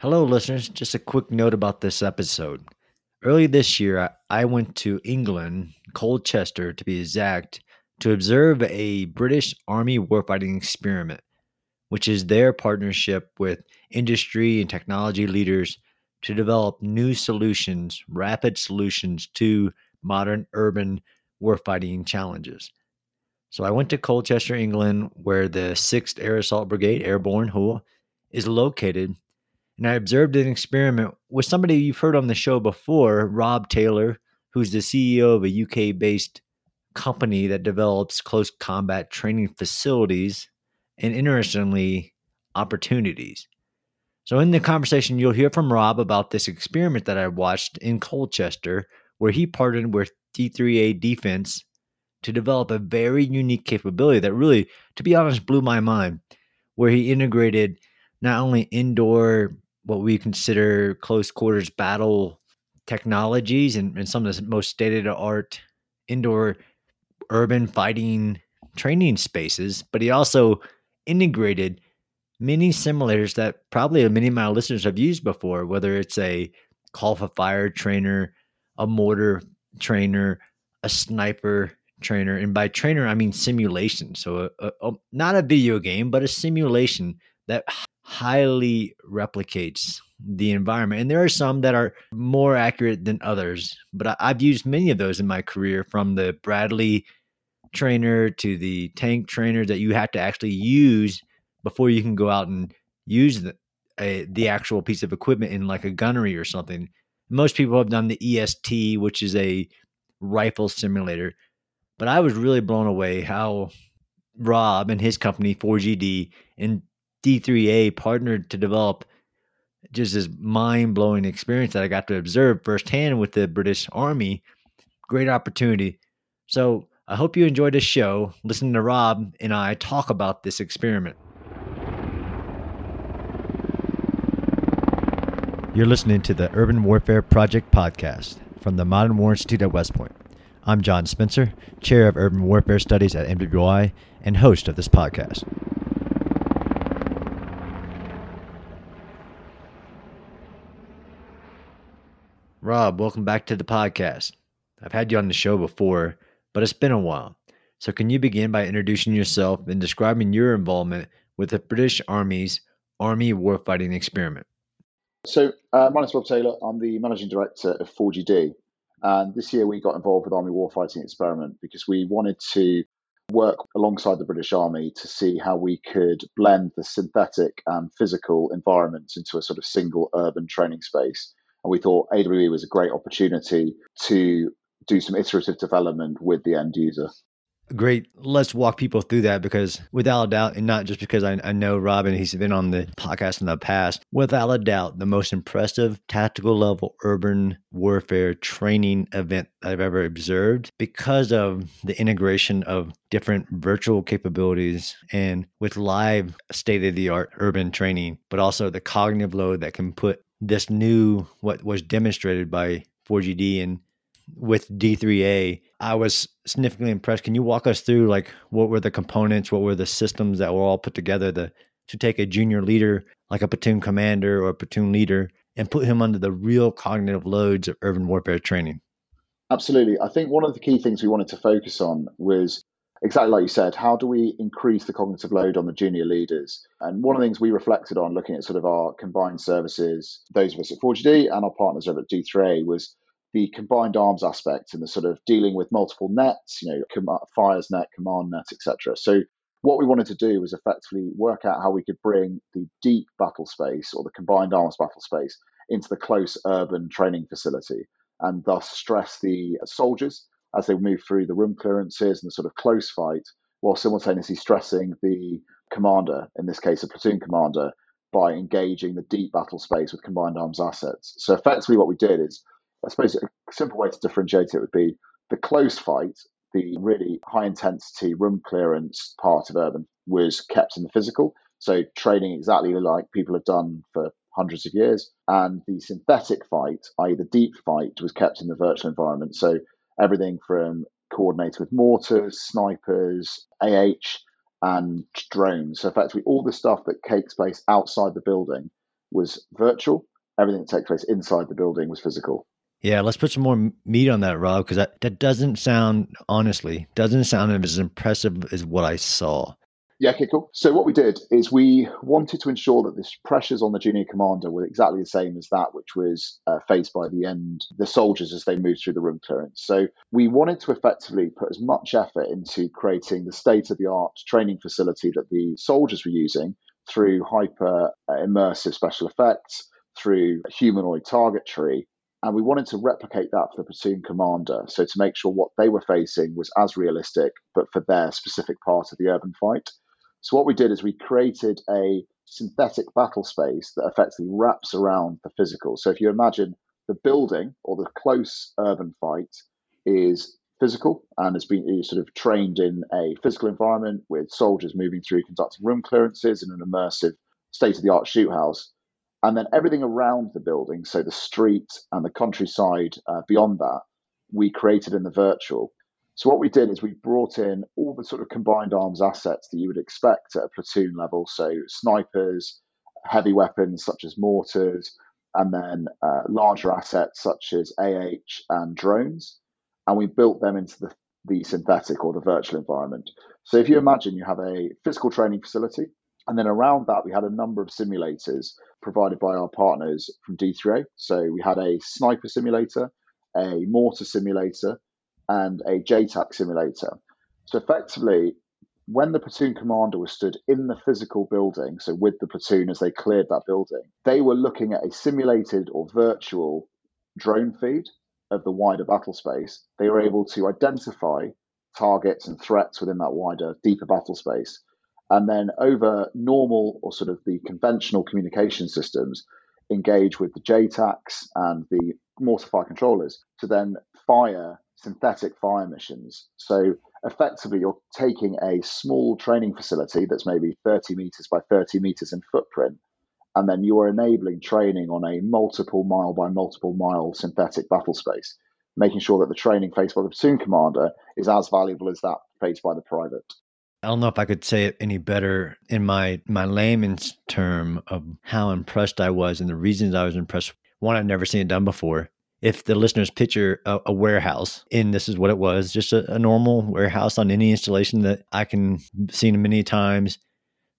Hello, listeners. Just a quick note about this episode. Early this year, I went to England, Colchester to be exact, to observe a British Army warfighting experiment, which is their partnership with industry and technology leaders to develop new solutions, rapid solutions to modern urban warfighting challenges. So I went to Colchester, England, where the 6th Air Assault Brigade Airborne is located and I observed an experiment with somebody you've heard on the show before, Rob Taylor, who's the CEO of a UK based company that develops close combat training facilities and, interestingly, opportunities. So, in the conversation, you'll hear from Rob about this experiment that I watched in Colchester, where he partnered with D3A Defense to develop a very unique capability that really, to be honest, blew my mind, where he integrated not only indoor what we consider close quarters battle technologies and, and some of the most state of the art indoor urban fighting training spaces, but he also integrated many simulators that probably many of my listeners have used before, whether it's a call for fire trainer, a mortar trainer, a sniper trainer. And by trainer, I mean simulation. So, a, a, not a video game, but a simulation that highly replicates the environment. And there are some that are more accurate than others, but I, have used many of those in my career from the Bradley trainer to the tank trainer that you have to actually use before you can go out and use the, a, the actual piece of equipment in like a gunnery or something. Most people have done the EST, which is a rifle simulator. But I was really blown away how Rob and his company, 4GD, and D3A partnered to develop just this mind blowing experience that I got to observe firsthand with the British Army. Great opportunity. So I hope you enjoyed this show, listening to Rob and I talk about this experiment. You're listening to the Urban Warfare Project podcast from the Modern War Institute at West Point. I'm John Spencer, Chair of Urban Warfare Studies at MWI and host of this podcast. Rob, welcome back to the podcast. I've had you on the show before, but it's been a while. So, can you begin by introducing yourself and describing your involvement with the British Army's Army Warfighting Experiment? So, uh, my name is Rob Taylor. I'm the managing director of 4GD. And this year we got involved with Army Warfighting Experiment because we wanted to work alongside the British Army to see how we could blend the synthetic and physical environments into a sort of single urban training space and we thought AWE was a great opportunity to do some iterative development with the end user. Great. Let's walk people through that because, without a doubt, and not just because I, I, know Robin, he's been on the podcast in the past, without a doubt, the most impressive tactical level urban warfare training event I've ever observed because of the integration of different virtual capabilities and with live state of the art urban training, but also the cognitive load that can put this new what was demonstrated by 4GD and with D3A, I was significantly impressed. Can you walk us through like what were the components, what were the systems that were all put together to to take a junior leader like a platoon commander or a platoon leader and put him under the real cognitive loads of urban warfare training? Absolutely. I think one of the key things we wanted to focus on was exactly like you said, how do we increase the cognitive load on the junior leaders? And one of the things we reflected on looking at sort of our combined services, those of us at 4GD and our partners over at D3A, was the combined arms aspect and the sort of dealing with multiple nets, you know, com- fires net, command net, etc. So what we wanted to do was effectively work out how we could bring the deep battle space or the combined arms battle space into the close urban training facility and thus stress the soldiers as they move through the room clearances and the sort of close fight, while simultaneously stressing the commander, in this case a platoon commander, by engaging the deep battle space with combined arms assets. So effectively, what we did is, I suppose, a simple way to differentiate it would be the close fight, the really high intensity room clearance part of urban was kept in the physical. So training exactly like people have done for hundreds of years. And the synthetic fight, i.e., the deep fight, was kept in the virtual environment. So everything from coordinated with mortars, snipers, AH, and drones. So effectively, all the stuff that takes place outside the building was virtual. Everything that takes place inside the building was physical. Yeah, let's put some more meat on that, Rob, because that, that doesn't sound, honestly, doesn't sound as impressive as what I saw. Yeah, okay, cool. So what we did is we wanted to ensure that the pressures on the junior commander were exactly the same as that which was uh, faced by the end the soldiers as they moved through the room clearance. So we wanted to effectively put as much effort into creating the state of the art training facility that the soldiers were using through hyper uh, immersive special effects, through humanoid targetry, and we wanted to replicate that for the platoon commander. So to make sure what they were facing was as realistic, but for their specific part of the urban fight. So what we did is we created a synthetic battle space that effectively wraps around the physical. So if you imagine the building or the close urban fight is physical and has been sort of trained in a physical environment with soldiers moving through conducting room clearances in an immersive state of the art shoot house. And then everything around the building, so the street and the countryside uh, beyond that, we created in the virtual. So what we did is we brought in all the sort of combined arms assets that you would expect at a platoon level. So snipers, heavy weapons such as mortars, and then uh, larger assets such as AH and drones. And we built them into the, the synthetic or the virtual environment. So if you imagine you have a physical training facility, and then around that, we had a number of simulators provided by our partners from D3A. So we had a sniper simulator, a mortar simulator, and a JTAC simulator. So effectively, when the platoon commander was stood in the physical building, so with the platoon as they cleared that building, they were looking at a simulated or virtual drone feed of the wider battle space. They were able to identify targets and threats within that wider, deeper battle space. And then over normal or sort of the conventional communication systems, engage with the JTACs and the mortar fire controllers to then fire synthetic fire missions. So effectively, you're taking a small training facility that's maybe 30 meters by 30 meters in footprint, and then you are enabling training on a multiple mile by multiple mile synthetic battle space, making sure that the training faced by the platoon commander is as valuable as that faced by the private. I don't know if I could say it any better in my my layman's term of how impressed I was and the reasons I was impressed. One, I'd never seen it done before if the listeners picture a, a, warehouse and this is what it was just a, a, normal warehouse on any installation that i can seen many times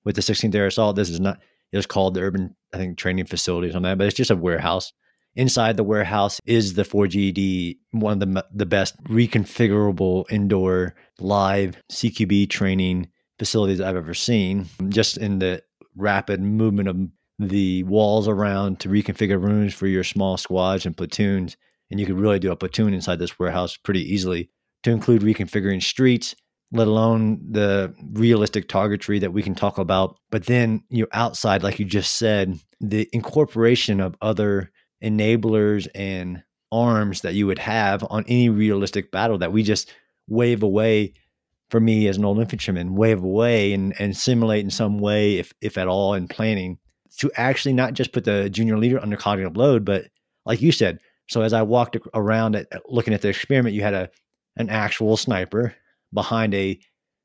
with the 16th air assault. This is not it was called the urban i think training Facility or something, but it's just a warehouse. Inside the warehouse is the 4GD, one of the, the best reconfigurable indoor live cqb training facilities i've ever seen just in the rapid movement of the walls around to reconfigure rooms for your small squads and platoons. And you could really do a platoon inside this warehouse pretty easily to include reconfiguring streets, let alone the realistic targetry that we can talk about. But then you know, outside, like you just said, the incorporation of other enablers and arms that you would have on any realistic battle that we just wave away for me as an old infantryman, wave away and, and simulate in some way, if if at all, in planning to actually not just put the junior leader under cognitive load, but like you said, so as I walked around at, looking at the experiment, you had a an actual sniper behind a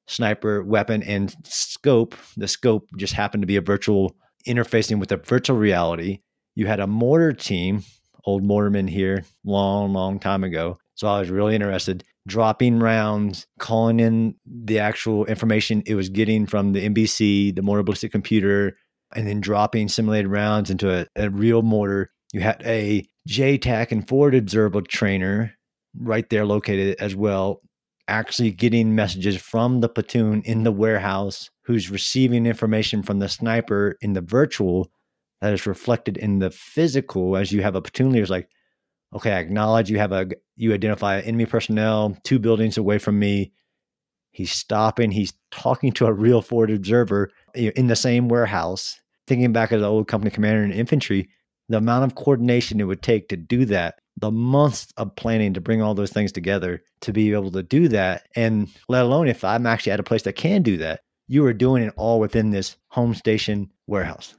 sniper weapon and scope. The scope just happened to be a virtual interfacing with a virtual reality. You had a mortar team, old mortarman here, long, long time ago. So I was really interested. Dropping rounds, calling in the actual information it was getting from the MBC, the mortar ballistic computer, and then dropping simulated rounds into a, a real mortar. You had a JTAC and forward observer trainer right there located as well, actually getting messages from the platoon in the warehouse who's receiving information from the sniper in the virtual that is reflected in the physical as you have a platoon leader like okay i acknowledge you have a you identify enemy personnel two buildings away from me he's stopping he's talking to a real forward observer in the same warehouse, thinking back as an old company commander in infantry, the amount of coordination it would take to do that, the months of planning to bring all those things together to be able to do that. And let alone if I'm actually at a place that can do that, you are doing it all within this home station warehouse.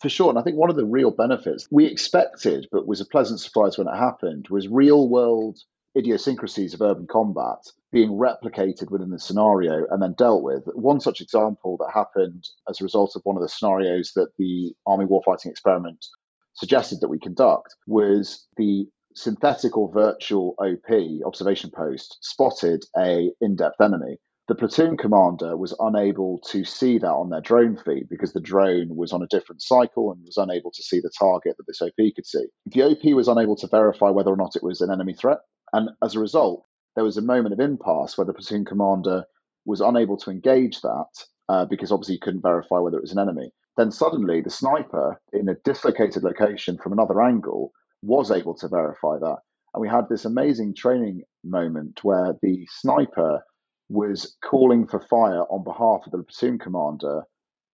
For sure. And I think one of the real benefits we expected, but was a pleasant surprise when it happened, was real world idiosyncrasies of urban combat being replicated within the scenario and then dealt with. One such example that happened as a result of one of the scenarios that the Army warfighting experiment suggested that we conduct was the synthetic or virtual OP observation post spotted a in-depth enemy. The platoon commander was unable to see that on their drone feed because the drone was on a different cycle and was unable to see the target that this OP could see. The OP was unable to verify whether or not it was an enemy threat, and as a result, there was a moment of impasse where the platoon commander was unable to engage that uh, because obviously he couldn't verify whether it was an enemy. Then suddenly, the sniper in a dislocated location from another angle was able to verify that. And we had this amazing training moment where the sniper was calling for fire on behalf of the platoon commander,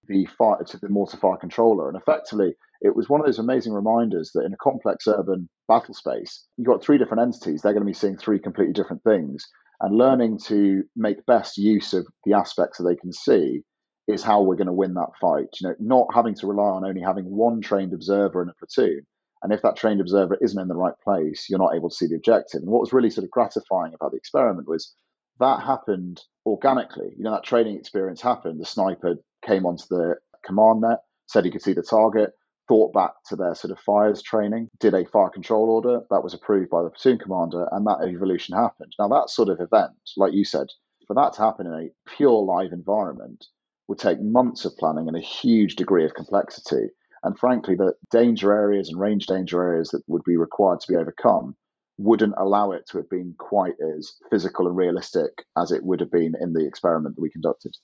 the fire to the mortar fire controller. And effectively, it was one of those amazing reminders that in a complex urban battle space, you've got three different entities. They're going to be seeing three completely different things. And learning to make best use of the aspects that they can see is how we're going to win that fight. You know, not having to rely on only having one trained observer in a platoon, and if that trained observer isn't in the right place, you're not able to see the objective. And what was really sort of gratifying about the experiment was that happened organically. You know, that training experience happened. The sniper came onto the command net, said he could see the target, thought back to their sort of fires training, did a fire control order that was approved by the platoon commander, and that evolution happened. Now, that sort of event, like you said, for that to happen in a pure live environment would take months of planning and a huge degree of complexity. And frankly, the danger areas and range danger areas that would be required to be overcome wouldn't allow it to have been quite as physical and realistic as it would have been in the experiment that we conducted.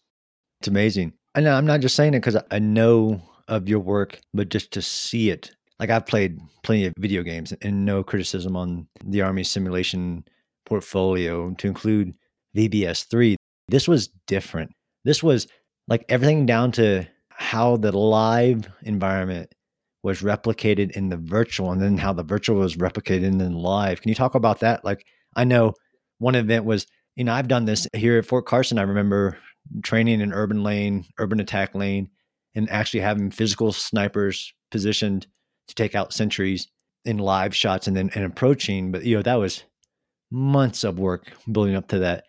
It's amazing. And I'm not just saying it because I know of your work, but just to see it. Like I've played plenty of video games and no criticism on the Army simulation portfolio to include VBS 3. This was different. This was like everything down to how the live environment was replicated in the virtual and then how the virtual was replicated in the live. Can you talk about that? Like I know one event was, you know, I've done this here at Fort Carson. I remember training in urban lane, urban attack lane, and actually having physical snipers positioned to take out sentries in live shots and then and approaching. But you know, that was months of work building up to that.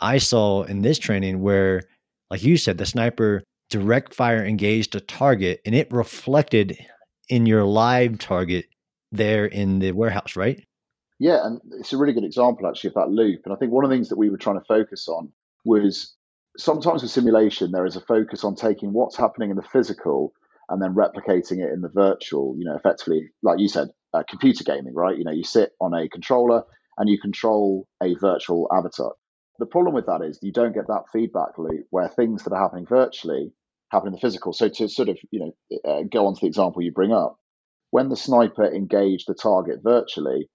I saw in this training where, like you said, the sniper direct fire engaged a target and it reflected in your live target there in the warehouse, right? Yeah, and it's a really good example actually of that loop. And I think one of the things that we were trying to focus on was sometimes with simulation, there is a focus on taking what's happening in the physical and then replicating it in the virtual, you know, effectively, like you said, uh, computer gaming, right? You know, you sit on a controller and you control a virtual avatar. The problem with that is you don't get that feedback loop where things that are happening virtually happen in the physical. So to sort of, you know, uh, go on to the example you bring up, when the sniper engaged the target virtually,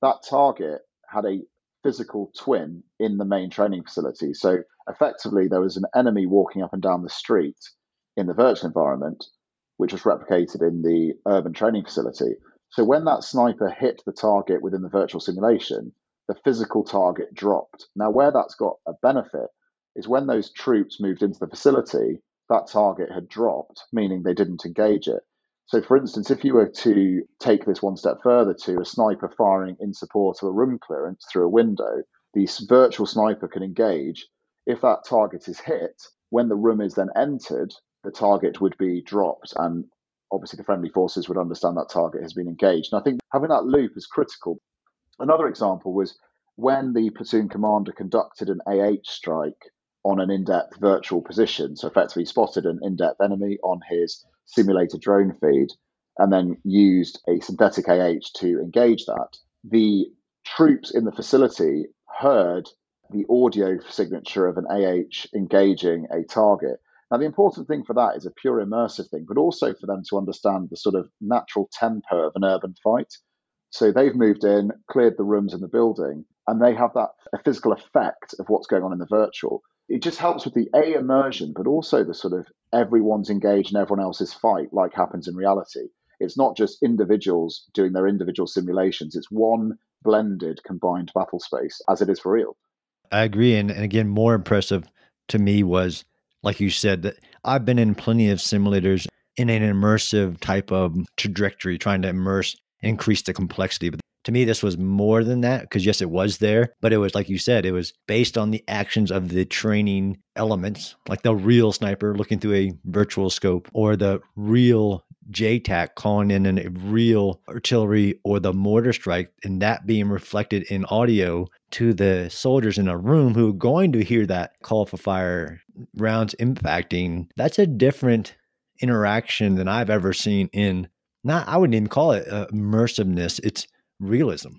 that target had a physical twin in the main training facility. So effectively, there was an enemy walking up and down the street in the virtual environment, which was replicated in the urban training facility. So when that sniper hit the target within the virtual simulation, the physical target dropped. Now, where that's got a benefit is when those troops moved into the facility, that target had dropped, meaning they didn't engage it. So, for instance, if you were to take this one step further to a sniper firing in support of a room clearance through a window, the virtual sniper can engage. If that target is hit, when the room is then entered, the target would be dropped, and obviously the friendly forces would understand that target has been engaged. And I think having that loop is critical. Another example was when the platoon commander conducted an AH strike on an in depth virtual position. So, effectively, spotted an in depth enemy on his simulated drone feed and then used a synthetic AH to engage that. The troops in the facility heard the audio signature of an AH engaging a target. Now, the important thing for that is a pure immersive thing, but also for them to understand the sort of natural tempo of an urban fight. So they've moved in, cleared the rooms in the building, and they have that a physical effect of what's going on in the virtual it just helps with the a immersion, but also the sort of everyone's engaged in everyone else's fight, like happens in reality. It's not just individuals doing their individual simulations; it's one blended, combined battle space, as it is for real. I agree, and, and again, more impressive to me was, like you said, that I've been in plenty of simulators in an immersive type of trajectory, trying to immerse, increase the complexity, but To me, this was more than that because, yes, it was there, but it was like you said, it was based on the actions of the training elements, like the real sniper looking through a virtual scope or the real JTAC calling in a real artillery or the mortar strike, and that being reflected in audio to the soldiers in a room who are going to hear that call for fire rounds impacting. That's a different interaction than I've ever seen in not, I wouldn't even call it uh, immersiveness, it's realism.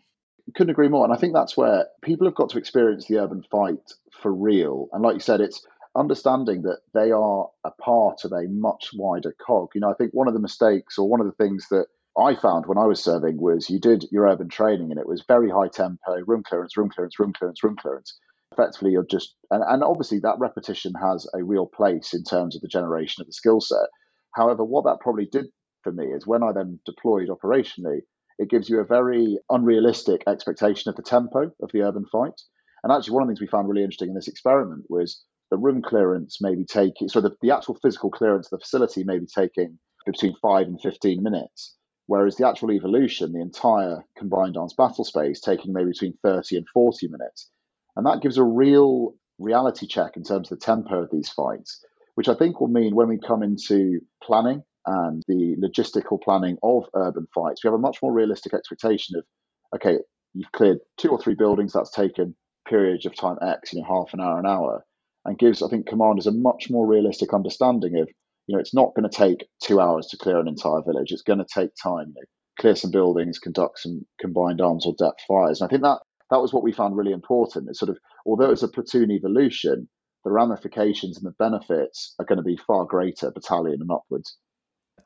Couldn't agree more. And I think that's where people have got to experience the urban fight for real. And like you said, it's understanding that they are a part of a much wider cog. You know, I think one of the mistakes or one of the things that I found when I was serving was you did your urban training and it was very high tempo, room clearance, room clearance, room clearance, room clearance. Effectively, you're just, and, and obviously that repetition has a real place in terms of the generation of the skill set. However, what that probably did for me is when I then deployed operationally, it gives you a very unrealistic expectation of the tempo of the urban fight. And actually, one of the things we found really interesting in this experiment was the room clearance may be taking, so the, the actual physical clearance of the facility may be taking between five and 15 minutes, whereas the actual evolution, the entire combined arms battle space, taking maybe between 30 and 40 minutes. And that gives a real reality check in terms of the tempo of these fights, which I think will mean when we come into planning and the logistical planning of urban fights, we have a much more realistic expectation of, okay, you've cleared two or three buildings, that's taken periods of time X, you know, half an hour, an hour, and gives, I think, commanders a much more realistic understanding of, you know, it's not going to take two hours to clear an entire village. It's going to take time, you know, clear some buildings, conduct some combined arms or depth fires. And I think that that was what we found really important. It's sort of, although it's a platoon evolution, the ramifications and the benefits are going to be far greater battalion and upwards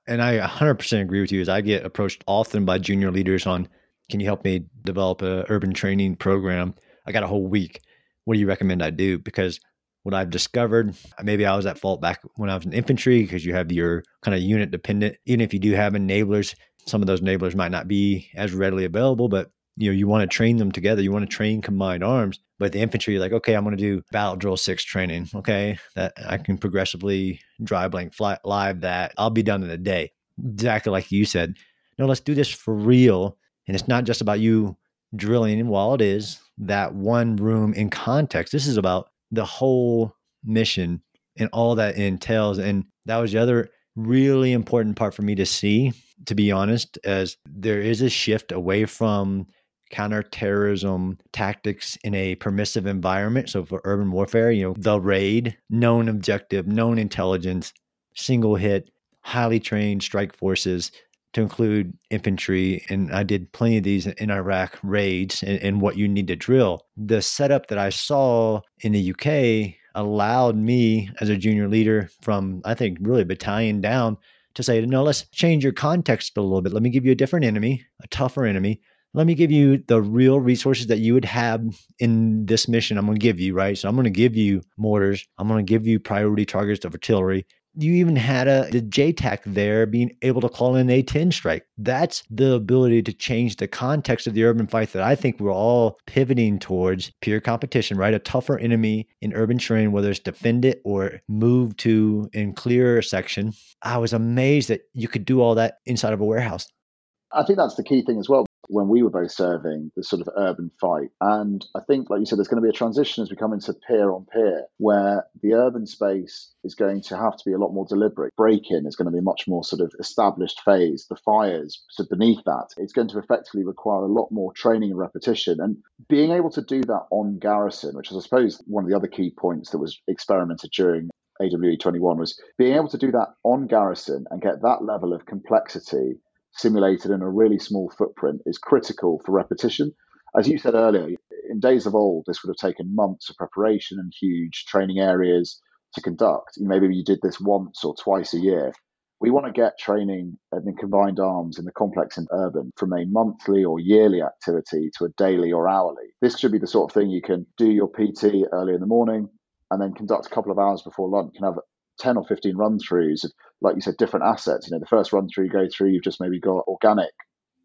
and I 100% agree with you. As I get approached often by junior leaders on, can you help me develop a urban training program? I got a whole week. What do you recommend I do? Because what I've discovered, maybe I was at fault back when I was in infantry because you have your kind of unit dependent. Even if you do have enablers, some of those enablers might not be as readily available, but you know you want to train them together you want to train combined arms but the infantry you're like okay i'm going to do battle drill six training okay? That i can progressively dry blank fly live that. I'll be done in a day. Exactly like you said no let's do this for real and it's not just about you drilling while it is that one room in context. This is about the whole mission and all that entails. And that was the other really important part for me to see to be honest as there is a shift away from counterterrorism tactics in a permissive environment. So for urban warfare, you know, the raid, known objective, known intelligence, single hit, highly trained strike forces to include infantry. And I did plenty of these in Iraq raids and, and what you need to drill. The setup that I saw in the UK allowed me as a junior leader from, I think, really battalion down to say, no, let's change your context a little bit. Let me give you a different enemy, a tougher enemy let me give you the real resources that you would have in this mission. I'm going to give you, right? So I'm going to give you mortars. I'm going to give you priority targets of artillery. You even had uh, a the JTAC there being able to call in A10 strike. That's the ability to change the context of the urban fight that I think we're all pivoting towards pure competition, right? A tougher enemy in urban terrain, whether it's defend it or move to in clear a section. I was amazed that you could do all that inside of a warehouse. I think that's the key thing as well when we were both serving the sort of urban fight. And I think, like you said, there's going to be a transition as we come into peer on peer, where the urban space is going to have to be a lot more deliberate. Break in is going to be much more sort of established phase. The fires so beneath that, it's going to effectively require a lot more training and repetition. And being able to do that on garrison, which is, I suppose, one of the other key points that was experimented during AWE 21 was being able to do that on garrison and get that level of complexity simulated in a really small footprint is critical for repetition. As you said earlier, in days of old, this would have taken months of preparation and huge training areas to conduct. Maybe you did this once or twice a year. We want to get training in combined arms in the complex and urban from a monthly or yearly activity to a daily or hourly. This should be the sort of thing you can do your PT early in the morning and then conduct a couple of hours before lunch. Can have 10 or 15 run throughs of, like you said, different assets. You know, the first run through you go through, you've just maybe got organic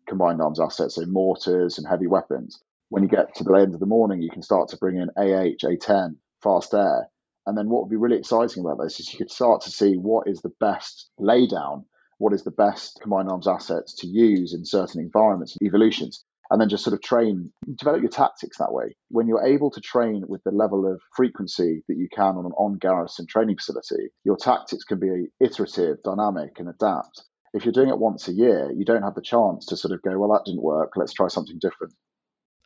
combined arms assets, so mortars and heavy weapons. When you get to the end of the morning, you can start to bring in AH, A10, fast air. And then what would be really exciting about this is you could start to see what is the best laydown, what is the best combined arms assets to use in certain environments and evolutions. And then just sort of train, develop your tactics that way. When you're able to train with the level of frequency that you can on an on garrison training facility, your tactics can be iterative, dynamic, and adapt. If you're doing it once a year, you don't have the chance to sort of go, well, that didn't work. Let's try something different.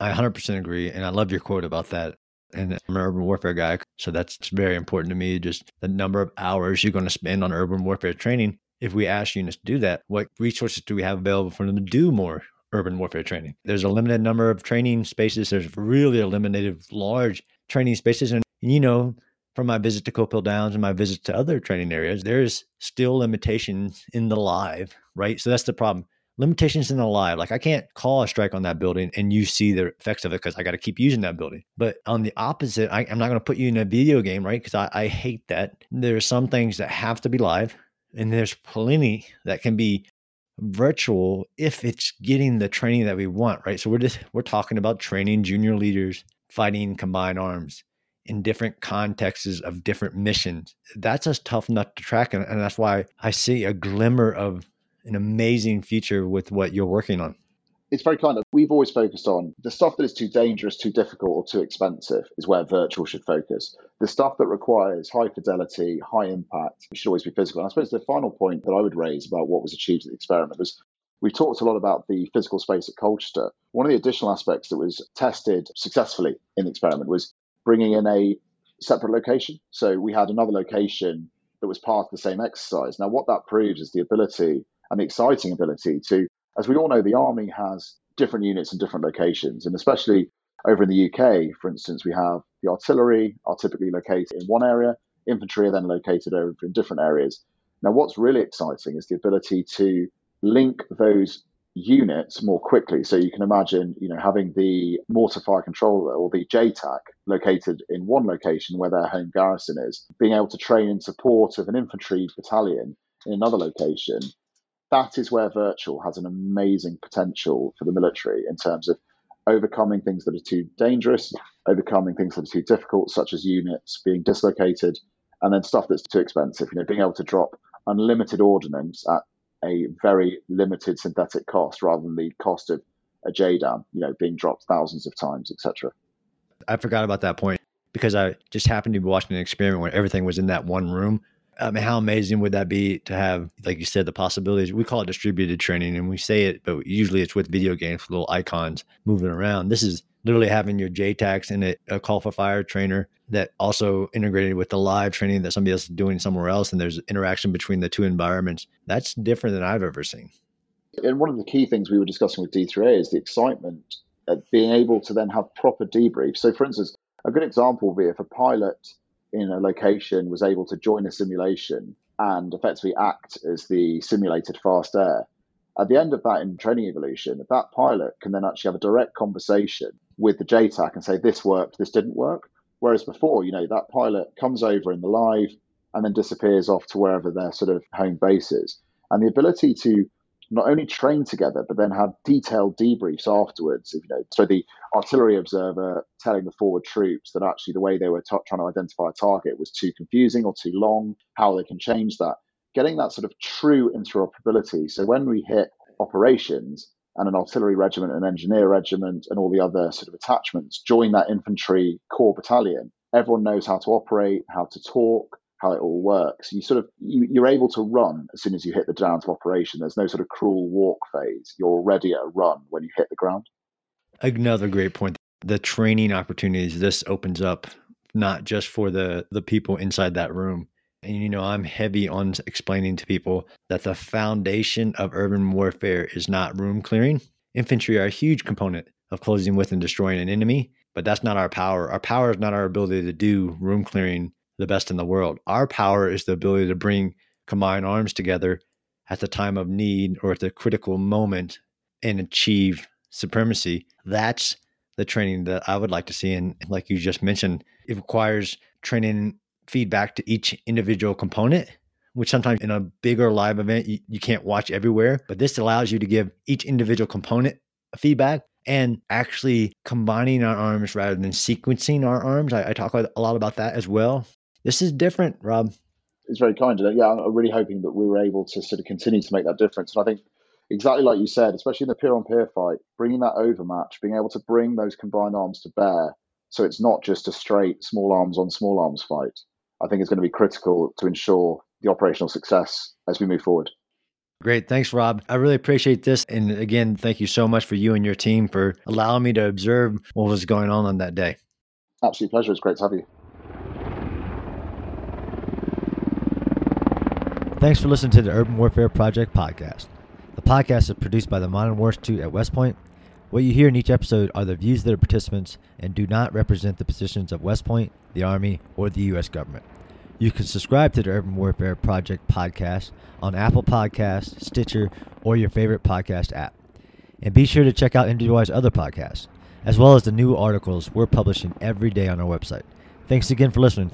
I 100% agree. And I love your quote about that. And I'm an urban warfare guy. So that's very important to me. Just the number of hours you're going to spend on urban warfare training. If we ask units to do that, what resources do we have available for them to do more urban warfare training? There's a limited number of training spaces. There's really a limited large training spaces. And, you know, from my visit to Copehill Downs and my visits to other training areas, there's still limitations in the live, right? So that's the problem limitations in the live. Like I can't call a strike on that building and you see the effects of it because I got to keep using that building. But on the opposite, I, am not going to put you in a video game, right? Because I, I hate that. There are some things that have to be live, and there's plenty that can be virtual if it's getting the training that we want, right? So we're just we're talking about training junior leaders fighting combined arms in different contexts of different missions. That's a tough nut to track, and, and that's why I see a glimmer of an amazing future with what you're working on. It's very kind of, we've always focused on the stuff that is too dangerous, too difficult, or too expensive is where virtual should focus. The stuff that requires high fidelity, high impact, should always be physical. And I suppose the final point that I would raise about what was achieved at the experiment was We've talked a lot about the physical space at Colchester. One of the additional aspects that was tested successfully in the experiment was bringing in a separate location. So we had another location that was part of the same exercise. Now, what that proves is the ability and the exciting ability to, as we all know, the army has different units in different locations, and especially over in the UK, for instance, we have the artillery are typically located in one area, infantry are then located over in different areas. Now, what's really exciting is the ability to link those units more quickly. So you can imagine, you know, having the mortar fire controller or the JTAC located in one location where their home garrison is, being able to train in support of an infantry battalion in another location, that is where virtual has an amazing potential for the military in terms of overcoming things that are too dangerous, overcoming things that are too difficult, such as units being dislocated, and then stuff that's too expensive. You know, being able to drop unlimited ordnance at a very limited synthetic cost rather than the cost of a JDAM, you know, being dropped thousands of times, etc. I forgot about that point because I just happened to be watching an experiment where everything was in that one room I mean, how amazing would that be to have, like you said, the possibilities? We call it distributed training, and we say it, but usually it's with video games, little icons moving around. This is literally having your JTACs in a, a, call for fire trainer that also integrated with the live training that somebody else is doing somewhere else, and there's interaction between the two environments. That's different than I've ever seen. And one of the key things we were discussing with D3A is the excitement at being able to then have proper debrief. So, for instance, a good example would be if a pilot in a location was able to join a simulation and effectively act as the simulated fast air. At the end of that in training evolution, that pilot can then actually have a direct conversation with the JTAC and say, this worked, this didn't work. Whereas before, you know, that pilot comes over in the live and then disappears off to wherever their sort of home base is. And the ability to not only train together, but then have detailed debriefs afterwards. You know, so the artillery observer telling the forward troops that actually the way they were t- trying to identify a target was too confusing or too long, how they can change that. Getting that sort of true interoperability. So when we hit operations and an artillery regiment, an engineer regiment, and all the other sort of attachments join that infantry core battalion, everyone knows how to operate, how to talk, how it all works. You sort of you, are able to run as soon as you hit the ground of operation. There's no sort of cruel walk phase. You're already at a run when you hit the ground. Another great point. The training opportunities this opens up, not just for the the people inside that room. And you know, I'm heavy on explaining to people that the foundation of urban warfare is not room clearing. Infantry are a huge component of closing with and destroying an enemy, but that's not our power. Our power is not our ability to do room clearing the best in the world. Our power is the ability to bring combined arms together at the time of need or at the critical moment and achieve supremacy. That's the training that I would like to see. And like you just mentioned, it requires training feedback to each individual component, which sometimes in a bigger live event, you, you can't watch everywhere. But this allows you to give each individual component feedback and actually combining our arms rather than sequencing our arms. I, I talk a lot about that as well. This is different, Rob. It's very kind. of Yeah, I'm really hoping that we were able to sort of continue to make that difference. And I think exactly like you said, especially in the peer on peer fight, bringing that overmatch, being able to bring those combined arms to bear, so it's not just a straight small arms on small arms fight. I think is going to be critical to ensure the operational success as we move forward. Great. Thanks, Rob. I really appreciate this. And again, thank you so much for you and your team for allowing me to observe what was going on on that day. Absolute pleasure. It's great to have you. Thanks for listening to the Urban Warfare Project podcast. The podcast is produced by the Modern War Institute at West Point. What you hear in each episode are the views of the participants and do not represent the positions of West Point, the Army, or the U.S. government. You can subscribe to the Urban Warfare Project podcast on Apple Podcasts, Stitcher, or your favorite podcast app. And be sure to check out MWI's other podcasts, as well as the new articles we're publishing every day on our website. Thanks again for listening.